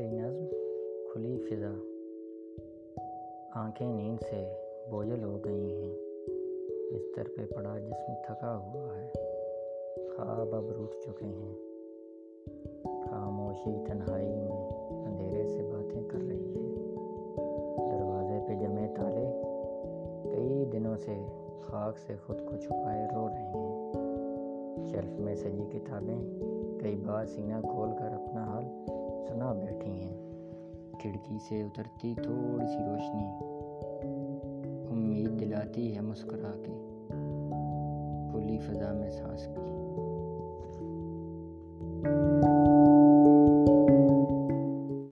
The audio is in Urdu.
سے نظم کھلی فضا آنکھیں نیند سے بوجھل ہو گئی ہیں بستر پہ پڑا جسم تھکا ہوا ہے خواب اب روٹ چکے ہیں خاموشی تنہائی میں اندھیرے سے باتیں کر رہی ہے دروازے پہ جمے تالے کئی دنوں سے خاک سے خود کو چھپائے رو رہے ہیں شیلف میں سجی کتابیں کئی بار سینہ کھول کر اپنا حال ہاں، سنا بیٹھی ہیں۔ کھڑکی سے اترتی تھوڑی سی روشنی۔ امید دلاتی ہے مسکرا کے۔ کھلی فضا میں سانس کی۔